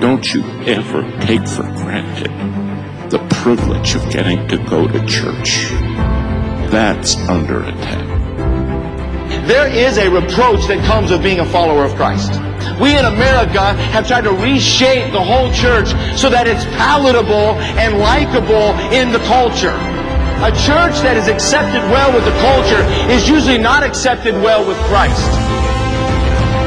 Don't you ever take for granted the privilege of getting to go to church. That's under attack. There is a reproach that comes with being a follower of Christ. We in America have tried to reshape the whole church so that it's palatable and likable in the culture. A church that is accepted well with the culture is usually not accepted well with Christ.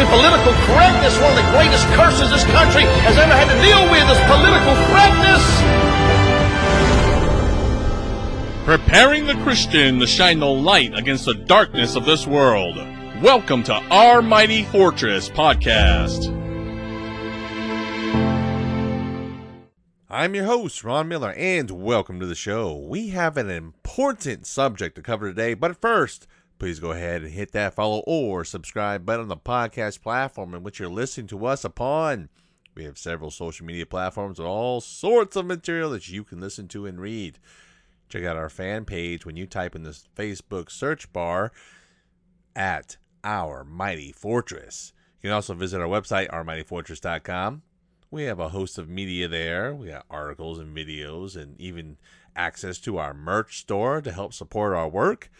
to political correctness. One of the greatest curses this country has ever had to deal with is political correctness. Preparing the Christian to shine the light against the darkness of this world. Welcome to Our Mighty Fortress podcast. I'm your host, Ron Miller, and welcome to the show. We have an important subject to cover today, but first, please go ahead and hit that follow or subscribe button on the podcast platform in which you're listening to us upon. We have several social media platforms with all sorts of material that you can listen to and read. Check out our fan page when you type in the Facebook search bar at Our Mighty Fortress. You can also visit our website, ourmightyfortress.com. We have a host of media there. We got articles and videos and even access to our merch store to help support our work.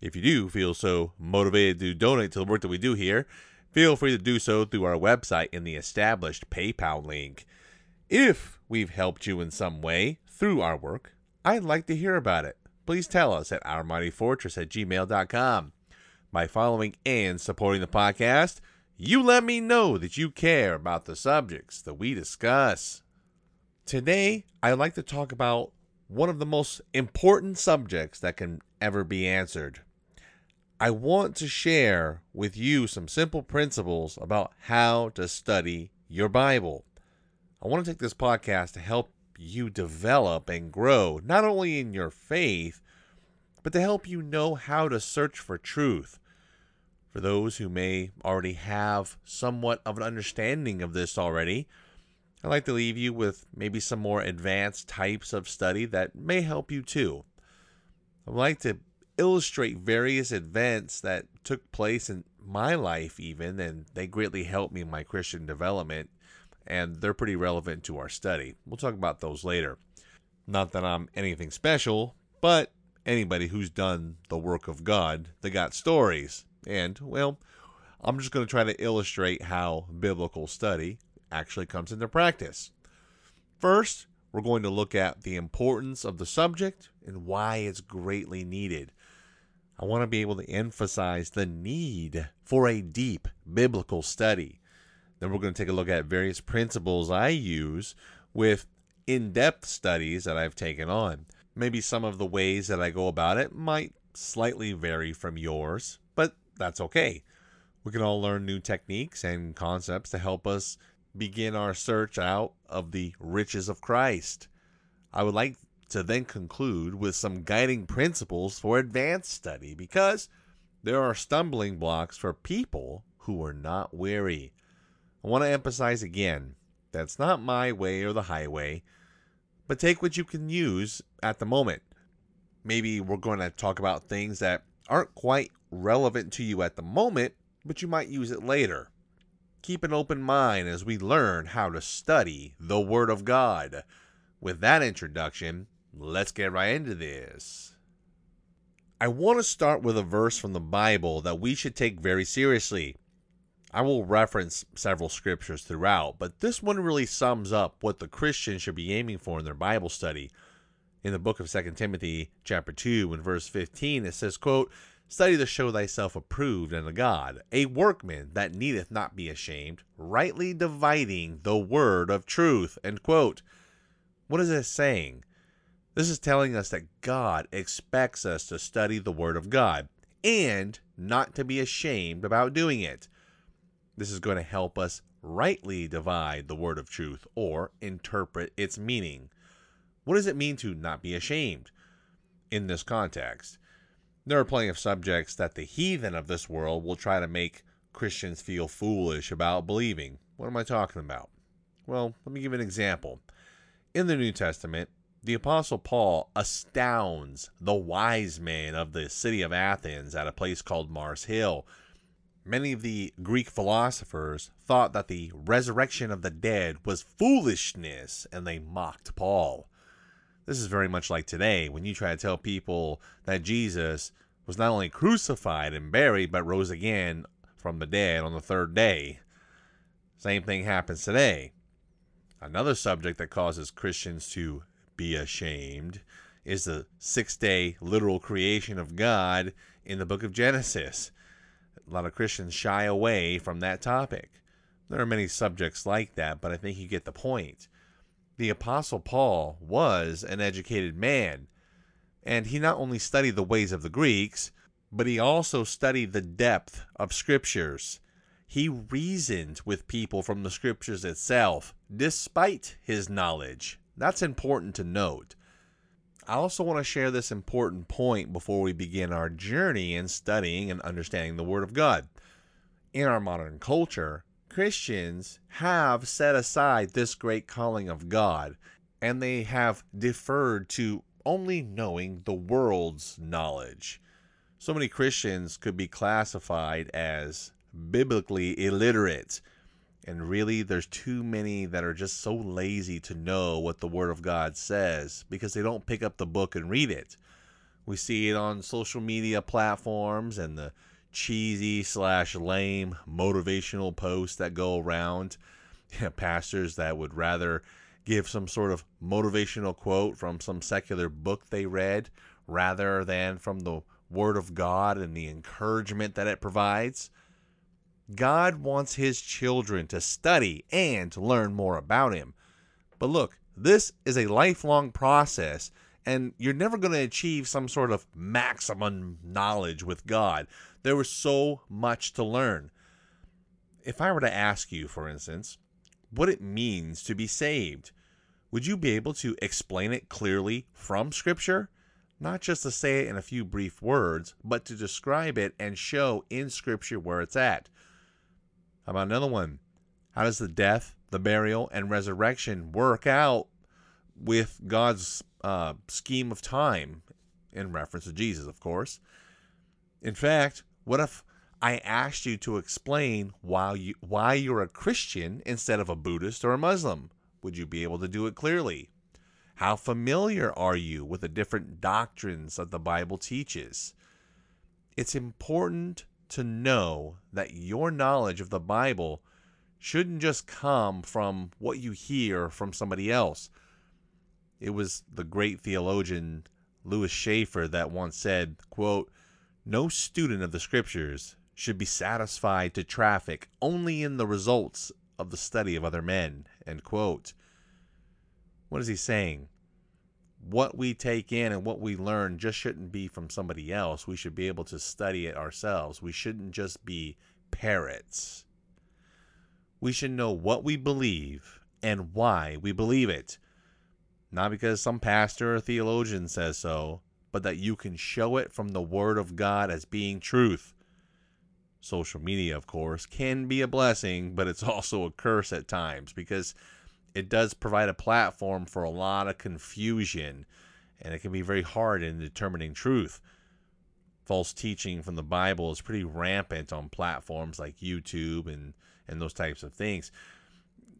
If you do feel so motivated to donate to the work that we do here, feel free to do so through our website in the established PayPal link. If we've helped you in some way through our work, I'd like to hear about it. Please tell us at ourmightyfortress at gmail.com. By following and supporting the podcast, you let me know that you care about the subjects that we discuss. Today, I'd like to talk about one of the most important subjects that can ever be answered. I want to share with you some simple principles about how to study your Bible. I want to take this podcast to help you develop and grow, not only in your faith, but to help you know how to search for truth. For those who may already have somewhat of an understanding of this already, I'd like to leave you with maybe some more advanced types of study that may help you too. I'd like to illustrate various events that took place in my life, even, and they greatly helped me in my Christian development and they're pretty relevant to our study. We'll talk about those later. Not that I'm anything special, but anybody who's done the work of God, they got stories. And, well, I'm just going to try to illustrate how biblical study actually comes into practice. First, we're going to look at the importance of the subject and why it's greatly needed. I want to be able to emphasize the need for a deep biblical study. Then we're going to take a look at various principles I use with in depth studies that I've taken on. Maybe some of the ways that I go about it might slightly vary from yours, but that's okay. We can all learn new techniques and concepts to help us begin our search out of the riches of Christ. I would like to then conclude with some guiding principles for advanced study because there are stumbling blocks for people who are not weary. I want to emphasize again that's not my way or the highway, but take what you can use at the moment. Maybe we're going to talk about things that aren't quite relevant to you at the moment, but you might use it later. Keep an open mind as we learn how to study the Word of God. With that introduction, let's get right into this. I want to start with a verse from the Bible that we should take very seriously. I will reference several scriptures throughout, but this one really sums up what the Christian should be aiming for in their Bible study. In the book of 2 Timothy chapter 2 and verse 15 it says, quote, Study to show thyself approved unto God, a workman that needeth not be ashamed, rightly dividing the word of truth. End quote. What is this saying? This is telling us that God expects us to study the Word of God and not to be ashamed about doing it. This is going to help us rightly divide the word of truth or interpret its meaning. What does it mean to not be ashamed in this context? There are plenty of subjects that the heathen of this world will try to make Christians feel foolish about believing. What am I talking about? Well, let me give an example. In the New Testament, the Apostle Paul astounds the wise men of the city of Athens at a place called Mars Hill. Many of the Greek philosophers thought that the resurrection of the dead was foolishness, and they mocked Paul. This is very much like today when you try to tell people that Jesus was not only crucified and buried, but rose again from the dead on the third day. Same thing happens today. Another subject that causes Christians to be ashamed is the six day literal creation of God in the book of Genesis. A lot of Christians shy away from that topic. There are many subjects like that, but I think you get the point. The Apostle Paul was an educated man, and he not only studied the ways of the Greeks, but he also studied the depth of scriptures. He reasoned with people from the scriptures itself, despite his knowledge. That's important to note. I also want to share this important point before we begin our journey in studying and understanding the Word of God. In our modern culture, Christians have set aside this great calling of God and they have deferred to only knowing the world's knowledge so many Christians could be classified as biblically illiterate. And really, there's too many that are just so lazy to know what the Word of God says because they don't pick up the book and read it. We see it on social media platforms and the cheesy slash lame motivational posts that go around. pastors that would rather give some sort of motivational quote from some secular book they read rather than from the Word of God and the encouragement that it provides. God wants His children to study and learn more about Him. But look, this is a lifelong process, and you're never going to achieve some sort of maximum knowledge with God. There was so much to learn. If I were to ask you, for instance, what it means to be saved, would you be able to explain it clearly from Scripture? not just to say it in a few brief words, but to describe it and show in Scripture where it's at. How about another one? How does the death, the burial, and resurrection work out with God's uh, scheme of time, in reference to Jesus, of course? In fact, what if I asked you to explain why you why you're a Christian instead of a Buddhist or a Muslim? Would you be able to do it clearly? How familiar are you with the different doctrines that the Bible teaches? It's important to know that your knowledge of the Bible shouldn't just come from what you hear from somebody else. It was the great theologian Lewis Chafer that once said, quote, "No student of the scriptures should be satisfied to traffic only in the results of the study of other men." End quote. What is he saying? What we take in and what we learn just shouldn't be from somebody else. We should be able to study it ourselves. We shouldn't just be parrots. We should know what we believe and why we believe it. Not because some pastor or theologian says so, but that you can show it from the Word of God as being truth. Social media, of course, can be a blessing, but it's also a curse at times because it does provide a platform for a lot of confusion, and it can be very hard in determining truth. False teaching from the Bible is pretty rampant on platforms like YouTube and, and those types of things.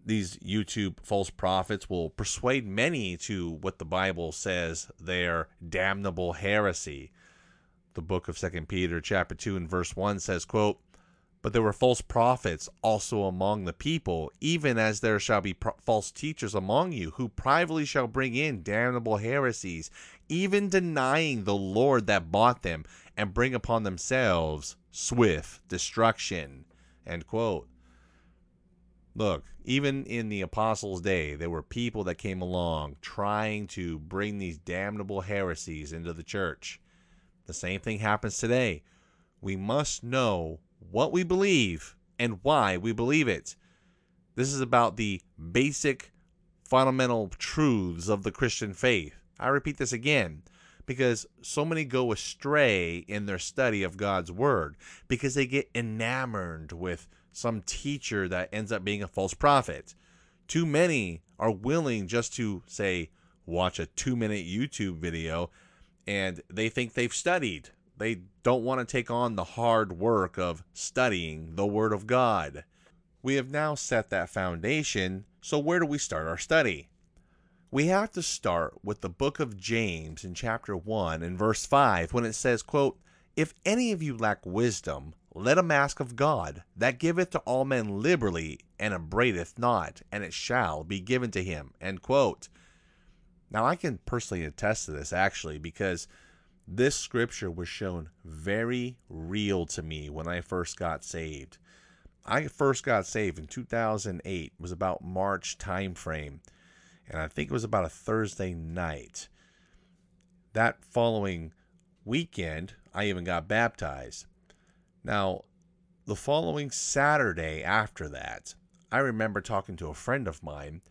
These YouTube false prophets will persuade many to what the Bible says they're damnable heresy. The book of Second Peter chapter 2 and verse 1 says, quote, but there were false prophets also among the people, even as there shall be pro- false teachers among you, who privately shall bring in damnable heresies, even denying the Lord that bought them, and bring upon themselves swift destruction. End quote. Look, even in the apostles' day, there were people that came along trying to bring these damnable heresies into the church. The same thing happens today. We must know what we believe and why we believe it. This is about the basic fundamental truths of the Christian faith. I repeat this again because so many go astray in their study of God's Word because they get enamored with some teacher that ends up being a false prophet. Too many are willing just to, say, watch a two minute YouTube video and they think they've studied. They don't want to take on the hard work of studying the Word of God. We have now set that foundation, so where do we start our study? We have to start with the book of James in chapter 1 and verse 5 when it says, quote, If any of you lack wisdom, let him ask of God, that giveth to all men liberally and upbraideth not, and it shall be given to him. End quote. Now, I can personally attest to this actually because this scripture was shown very real to me when I first got saved. I first got saved in 2008. It was about March time frame, and I think it was about a Thursday night. That following weekend, I even got baptized. Now, the following Saturday after that, I remember talking to a friend of mine,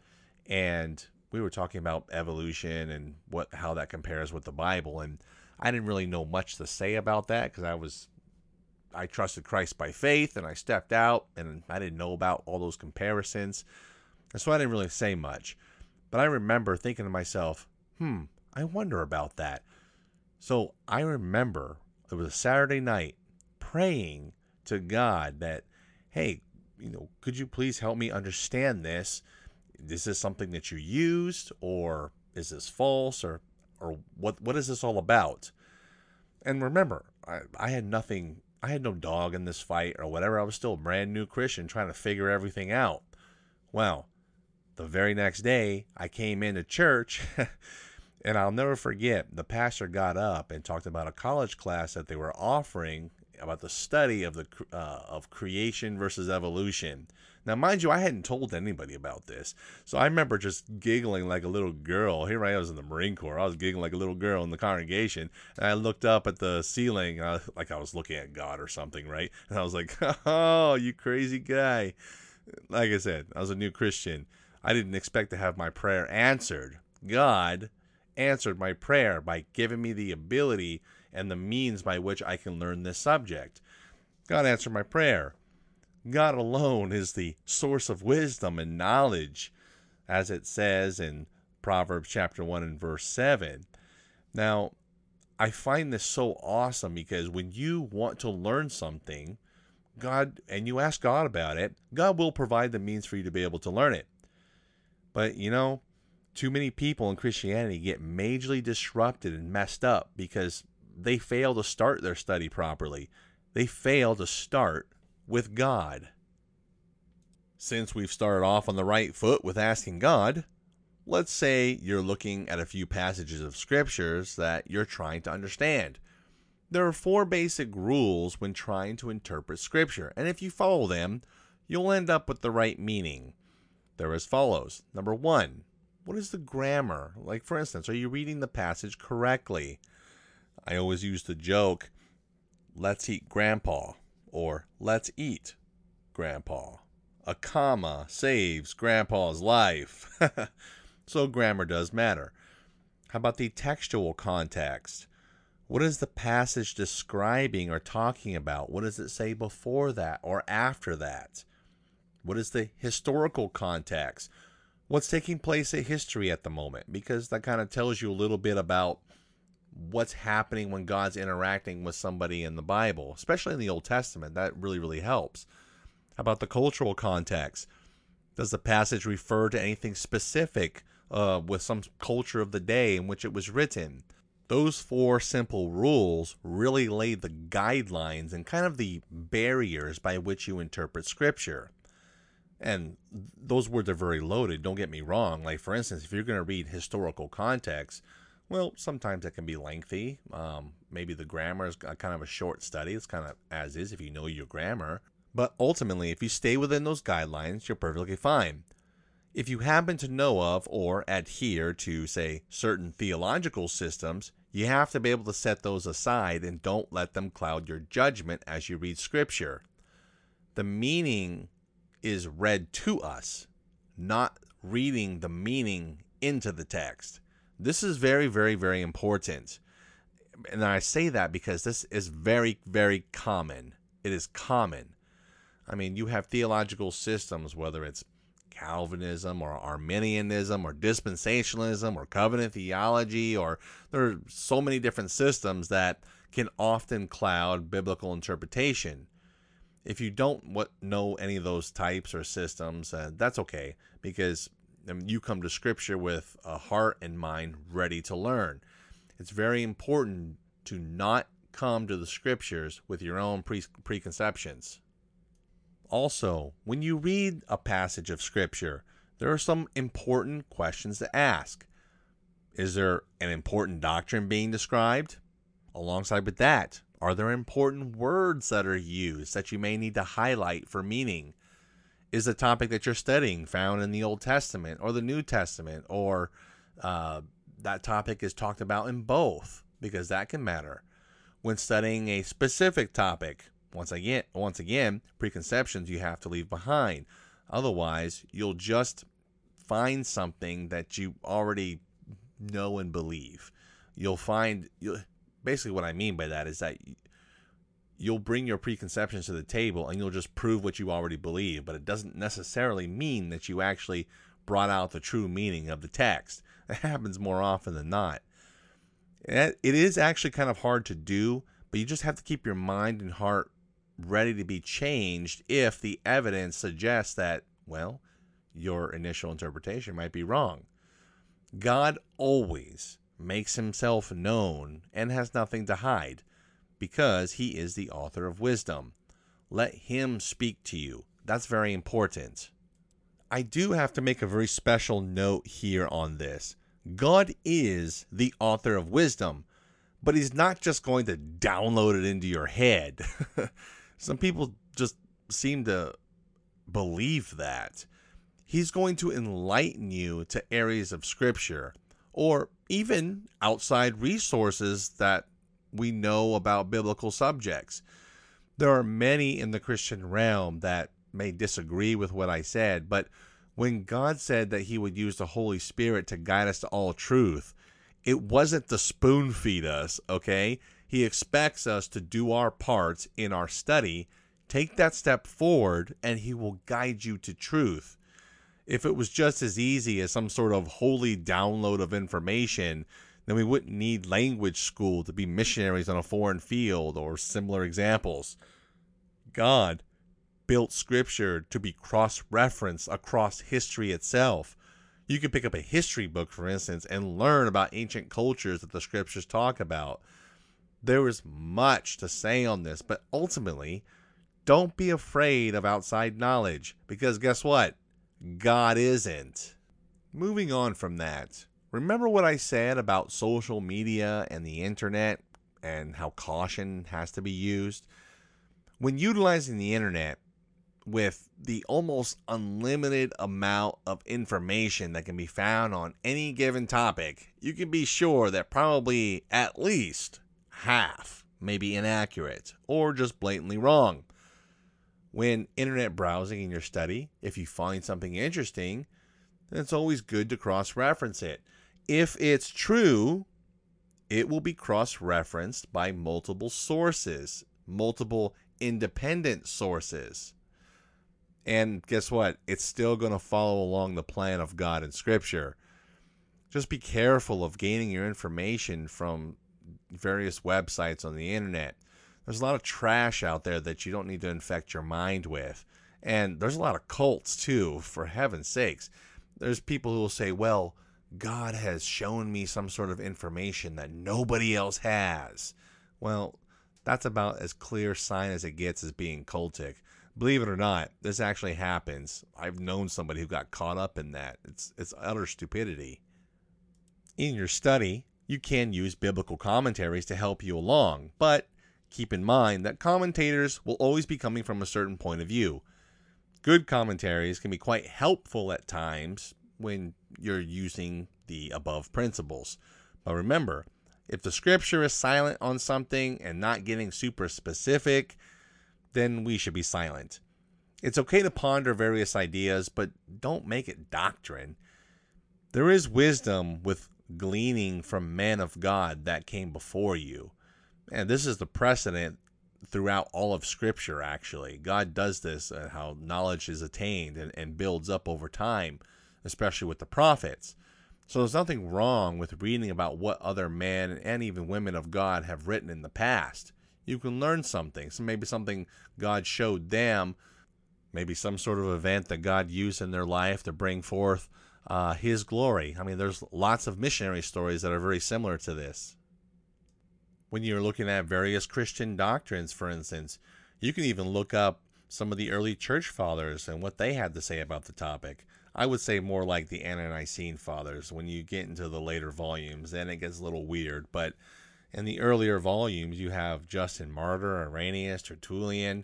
and we were talking about evolution and what how that compares with the Bible, and I didn't really know much to say about that because I was I trusted Christ by faith and I stepped out and I didn't know about all those comparisons. And so I didn't really say much. But I remember thinking to myself, hmm, I wonder about that. So I remember it was a Saturday night praying to God that, hey, you know, could you please help me understand this? Is this something that you used or is this false or or what what is this all about? And remember, I, I had nothing I had no dog in this fight or whatever. I was still a brand new Christian trying to figure everything out. Well, the very next day, I came into church, and I'll never forget the pastor got up and talked about a college class that they were offering about the study of the uh, of creation versus evolution. Now, mind you, I hadn't told anybody about this, so I remember just giggling like a little girl. Here I was in the Marine Corps. I was giggling like a little girl in the congregation, and I looked up at the ceiling like I was looking at God or something, right? And I was like, "Oh, you crazy guy!" Like I said, I was a new Christian. I didn't expect to have my prayer answered. God answered my prayer by giving me the ability and the means by which I can learn this subject. God answered my prayer. God alone is the source of wisdom and knowledge, as it says in Proverbs chapter 1 and verse 7. Now, I find this so awesome because when you want to learn something, God, and you ask God about it, God will provide the means for you to be able to learn it. But, you know, too many people in Christianity get majorly disrupted and messed up because they fail to start their study properly. They fail to start with God. Since we've started off on the right foot with asking God, let's say you're looking at a few passages of scriptures that you're trying to understand. There are four basic rules when trying to interpret scripture, and if you follow them, you'll end up with the right meaning. They're as follows. Number one, what is the grammar? Like, for instance, are you reading the passage correctly? I always use the joke, let's eat grandpa, or let's eat grandpa. A comma saves grandpa's life. so grammar does matter. How about the textual context? What is the passage describing or talking about? What does it say before that or after that? What is the historical context? What's taking place in history at the moment? Because that kind of tells you a little bit about what's happening when God's interacting with somebody in the Bible, especially in the Old Testament. That really, really helps. How about the cultural context? Does the passage refer to anything specific uh, with some culture of the day in which it was written? Those four simple rules really lay the guidelines and kind of the barriers by which you interpret Scripture. And those words are very loaded, don't get me wrong. Like, for instance, if you're going to read historical context, well, sometimes it can be lengthy. Um, maybe the grammar is kind of a short study. It's kind of as is if you know your grammar. But ultimately, if you stay within those guidelines, you're perfectly fine. If you happen to know of or adhere to, say, certain theological systems, you have to be able to set those aside and don't let them cloud your judgment as you read Scripture. the meaning is read to us, not reading the meaning into the text. This is very, very, very important. And I say that because this is very, very common. It is common. I mean, you have theological systems, whether it's Calvinism or Arminianism or dispensationalism or covenant theology, or there are so many different systems that can often cloud biblical interpretation. If you don't know any of those types or systems, uh, that's okay because um, you come to Scripture with a heart and mind ready to learn. It's very important to not come to the Scriptures with your own pre- preconceptions. Also, when you read a passage of Scripture, there are some important questions to ask. Is there an important doctrine being described? Alongside with that, are there important words that are used that you may need to highlight for meaning? Is the topic that you're studying found in the Old Testament or the New Testament, or uh, that topic is talked about in both? Because that can matter. When studying a specific topic, once again, once again, preconceptions you have to leave behind. Otherwise, you'll just find something that you already know and believe. You'll find you'll, basically what I mean by that is that you'll bring your preconceptions to the table and you'll just prove what you already believe, but it doesn't necessarily mean that you actually brought out the true meaning of the text. It happens more often than not. Eh, it is actually kind of hard to do, but you just have to keep your mind and heart ready to be changed if the evidence suggests that, well, your initial interpretation might be wrong. God always makes himself known and has nothing to hide because he is the author of wisdom. Let him speak to you. That's very important. I do have to make a very special note here on this. God is the author of wisdom, but he's not just going to download it into your head. Some people just seem to believe that. He's going to enlighten you to areas of scripture or even outside resources that we know about biblical subjects. There are many in the Christian realm that may disagree with what I said, but when God said that He would use the Holy Spirit to guide us to all truth, it wasn't to spoon feed us, okay? He expects us to do our parts in our study, take that step forward, and He will guide you to truth if it was just as easy as some sort of holy download of information, then we wouldn't need language school to be missionaries on a foreign field or similar examples. God built scripture to be cross referenced across history itself. You can pick up a history book, for instance, and learn about ancient cultures that the scriptures talk about. There is much to say on this, but ultimately, don't be afraid of outside knowledge because guess what? God isn't. Moving on from that, remember what I said about social media and the internet and how caution has to be used? When utilizing the internet with the almost unlimited amount of information that can be found on any given topic, you can be sure that probably at least half may be inaccurate or just blatantly wrong when internet browsing in your study, if you find something interesting, then it's always good to cross reference it. If it's true, it will be cross referenced by multiple sources, multiple independent sources. And guess what? It's still going to follow along the plan of God in Scripture. Just be careful of gaining your information from various websites on the internet there's a lot of trash out there that you don't need to infect your mind with. And there's a lot of cults too, for heaven's sakes. There's people who will say, well, God has shown me some sort of information that nobody else has. Well, that's about as clear sign as it gets as being cultic. Believe it or not, this actually happens. I've known somebody who got caught up in that. It's it's utter stupidity. In your study, you can use biblical commentaries to help you along, but Keep in mind that commentators will always be coming from a certain point of view. Good commentaries can be quite helpful at times when you're using the above principles. But remember, if the scripture is silent on something and not getting super specific, then we should be silent. It's okay to ponder various ideas, but don't make it doctrine. There is wisdom with gleaning from men of God that came before you. And this is the precedent throughout all of Scripture, actually. God does this, uh, how knowledge is attained and, and builds up over time, especially with the prophets. So there's nothing wrong with reading about what other men and even women of God have written in the past. You can learn something. So maybe something God showed them maybe some sort of event that God used in their life to bring forth uh, His glory. I mean, there's lots of missionary stories that are very similar to this. When you're looking at various Christian doctrines, for instance, you can even look up some of the early church fathers and what they had to say about the topic. I would say more like the Ante-Nicene fathers. When you get into the later volumes, then it gets a little weird. But in the earlier volumes, you have Justin Martyr, Irenaeus, Tertullian,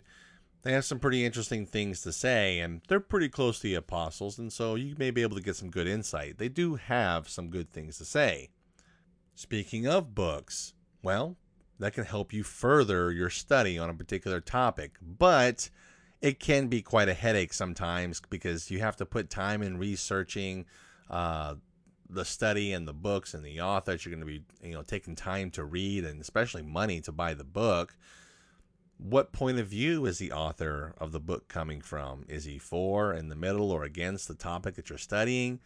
they have some pretty interesting things to say, and they're pretty close to the apostles, and so you may be able to get some good insight. They do have some good things to say. Speaking of books, well, that can help you further your study on a particular topic, but it can be quite a headache sometimes because you have to put time in researching uh, the study and the books and the authors. You're going to be, you know, taking time to read and especially money to buy the book what point of view is the author of the book coming from? Is he for, in the middle, or against the topic that you're studying?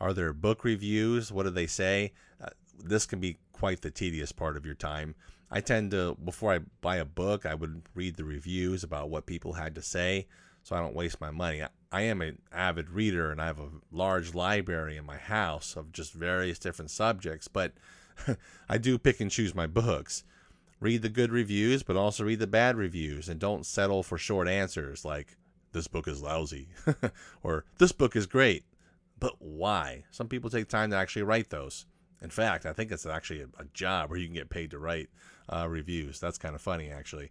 Are there book reviews? What do they say? Uh, this can be quite the tedious part of your time. I tend to, before I buy a book, I would read the reviews about what people had to say so I don't waste my money. I, I am an avid reader and I have a large library in my house of just various different subjects, but I do pick and choose my books read the good reviews, but also read the bad reviews and don't settle for short answers like, this book is lousy or this book is great. But why? Some people take time to actually write those. In fact, I think it's actually a, a job where you can get paid to write uh, reviews. That's kind of funny, actually.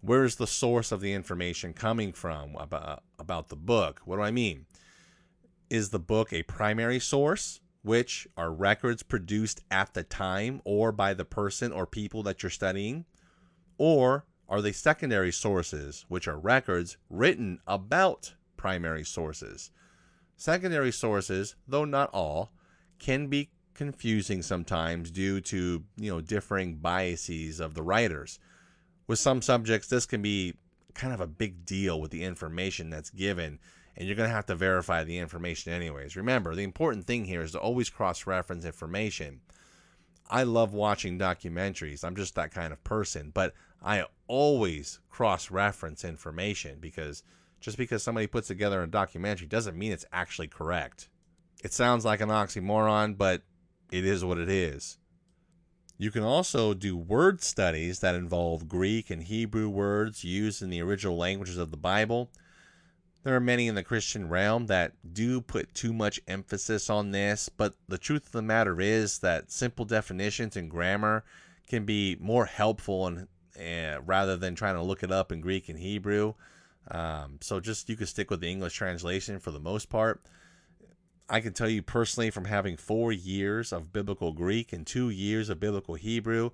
Where's the source of the information coming from about, about the book? What do I mean? Is the book a primary source? which are records produced at the time or by the person or people that you're studying? Or are they secondary sources, which are records written about primary sources? Secondary sources, though not all, can be confusing sometimes due to, you know, differing biases of the writers. With some subjects, this can be kind of a big deal with the information that's given and you're going to have to verify the information anyways. Remember, the important thing here is to always cross reference information. I love watching documentaries. I'm just that kind of person, but I always cross reference information because just because somebody puts together a documentary doesn't mean it's actually correct. It sounds like an oxymoron, but it is what it is. You can also do word studies that involve Greek and Hebrew words used in the original languages of the Bible. There are many in the Christian realm that do put too much emphasis on this, but the truth of the matter is that simple definitions and grammar can be more helpful and uh, rather than trying to look it up in Greek and Hebrew. Um, so just you can stick with the English translation for the most part. I can tell you personally from having four years of biblical Greek and two years of biblical Hebrew,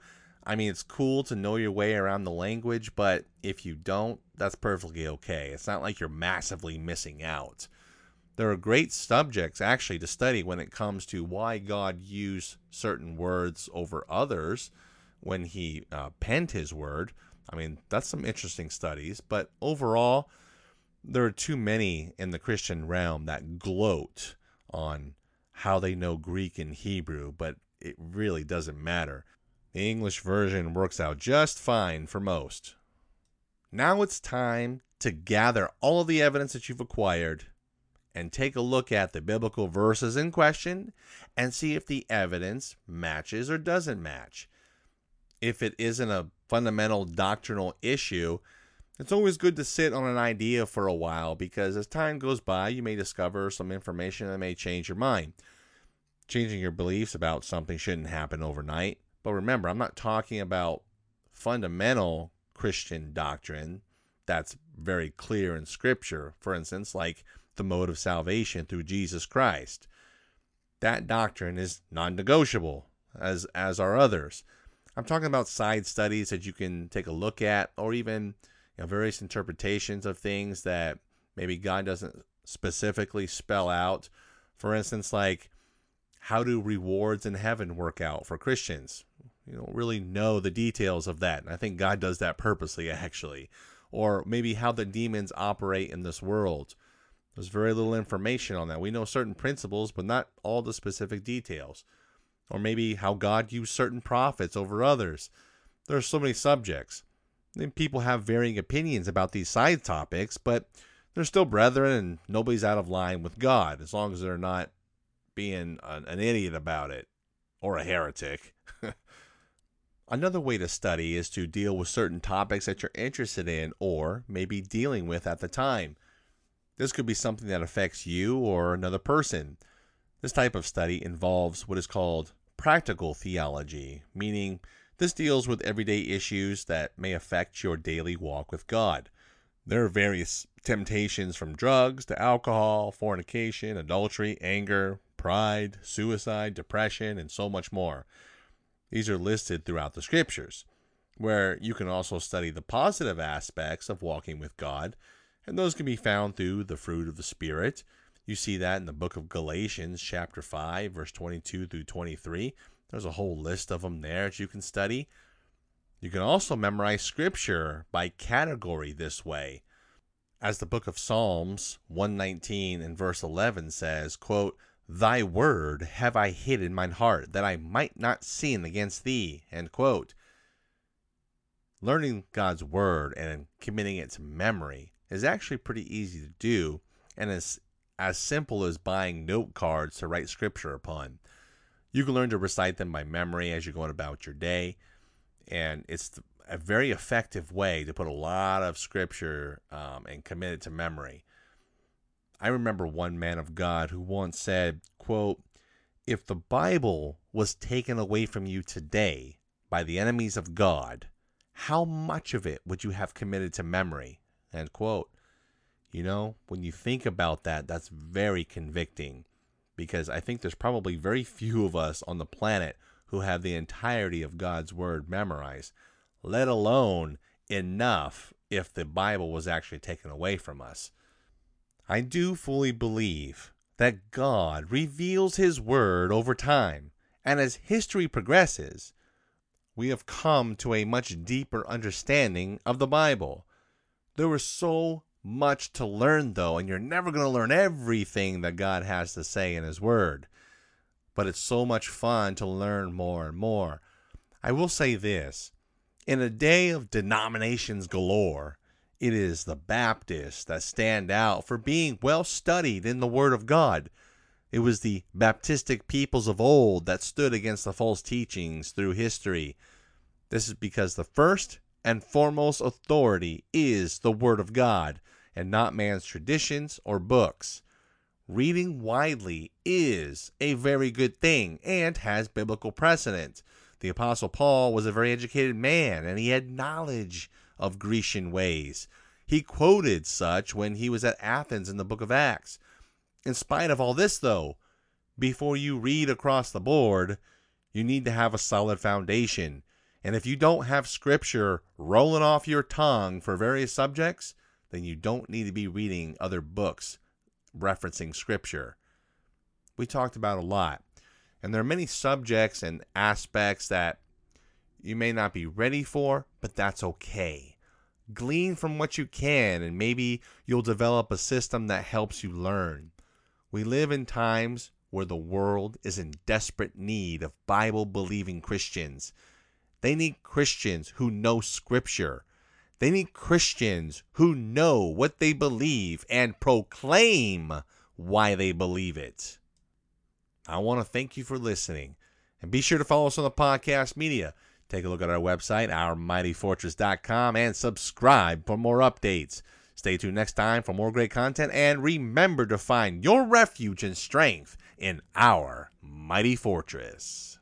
I mean, it's cool to know your way around the language, but if you don't, that's perfectly okay. It's not like you're massively missing out. There are great subjects actually to study when it comes to why God used certain words over others when he uh, penned his word. I mean, that's some interesting studies, but overall, there are too many in the Christian realm that gloat on how they know Greek and Hebrew, but it really doesn't matter. The English version works out just fine for most. Now it's time to gather all of the evidence that you've acquired and take a look at the biblical verses in question and see if the evidence matches or doesn't match. If it isn't a fundamental doctrinal issue, it's always good to sit on an idea for a while because as time goes by, you may discover some information that may change your mind. Changing your beliefs about something shouldn't happen overnight. But remember, I'm not talking about fundamental Christian doctrine that's very clear in Scripture. For instance, like the mode of salvation through Jesus Christ. That doctrine is non negotiable, as, as are others. I'm talking about side studies that you can take a look at, or even you know, various interpretations of things that maybe God doesn't specifically spell out. For instance, like how do rewards in heaven work out for Christians? You don't really know the details of that. And I think God does that purposely, actually. Or maybe how the demons operate in this world. There's very little information on that. We know certain principles, but not all the specific details. Or maybe how God used certain prophets over others. There are so many subjects. And people have varying opinions about these side topics, but they're still brethren and nobody's out of line with God as long as they're not being an, an idiot about it or a heretic. Another way to study is to deal with certain topics that you're interested in or maybe dealing with at the time. This could be something that affects you or another person. This type of study involves what is called practical theology, meaning this deals with everyday issues that may affect your daily walk with God. There are various temptations from drugs to alcohol, fornication, adultery, anger, pride, suicide, depression, and so much more. These are listed throughout the scriptures, where you can also study the positive aspects of walking with God, and those can be found through the fruit of the Spirit. You see that in the book of Galatians, chapter 5, verse 22 through 23. There's a whole list of them there that you can study. You can also memorize scripture by category this way. As the book of Psalms 119 and verse 11 says, quote, Thy word have I hid in mine heart, that I might not sin against thee. End quote. Learning God's word and committing it to memory is actually pretty easy to do and is as simple as buying note cards to write scripture upon. You can learn to recite them by memory as you're going about your day, and it's a very effective way to put a lot of scripture um, and commit it to memory. I remember one man of God who once said, quote, if the Bible was taken away from you today by the enemies of God, how much of it would you have committed to memory? End quote. You know, when you think about that, that's very convicting because I think there's probably very few of us on the planet who have the entirety of God's Word memorized, let alone enough if the Bible was actually taken away from us. I do fully believe that God reveals His Word over time, and as history progresses, we have come to a much deeper understanding of the Bible. There was so much to learn, though, and you're never going to learn everything that God has to say in His Word. But it's so much fun to learn more and more. I will say this in a day of denominations galore, it is the Baptists that stand out for being well studied in the Word of God. It was the Baptistic peoples of old that stood against the false teachings through history. This is because the first and foremost authority is the Word of God and not man's traditions or books. Reading widely is a very good thing and has biblical precedent. The Apostle Paul was a very educated man and he had knowledge of Grecian ways. He quoted such when he was at Athens in the book of Acts. In spite of all this, though, before you read across the board, you need to have a solid foundation. And if you don't have scripture rolling off your tongue for various subjects, then you don't need to be reading other books referencing scripture. We talked about a lot. And there are many subjects and aspects that you may not be ready for, but that's okay. Glean from what you can, and maybe you'll develop a system that helps you learn. We live in times where the world is in desperate need of Bible believing Christians. They need Christians who know Scripture. They need Christians who know what they believe and proclaim why they believe it. I want to thank you for listening. And be sure to follow us on the podcast media. Take a look at our website, ourmightyfortress.com, and subscribe for more updates. Stay tuned next time for more great content, and remember to find your refuge and strength in our mighty fortress.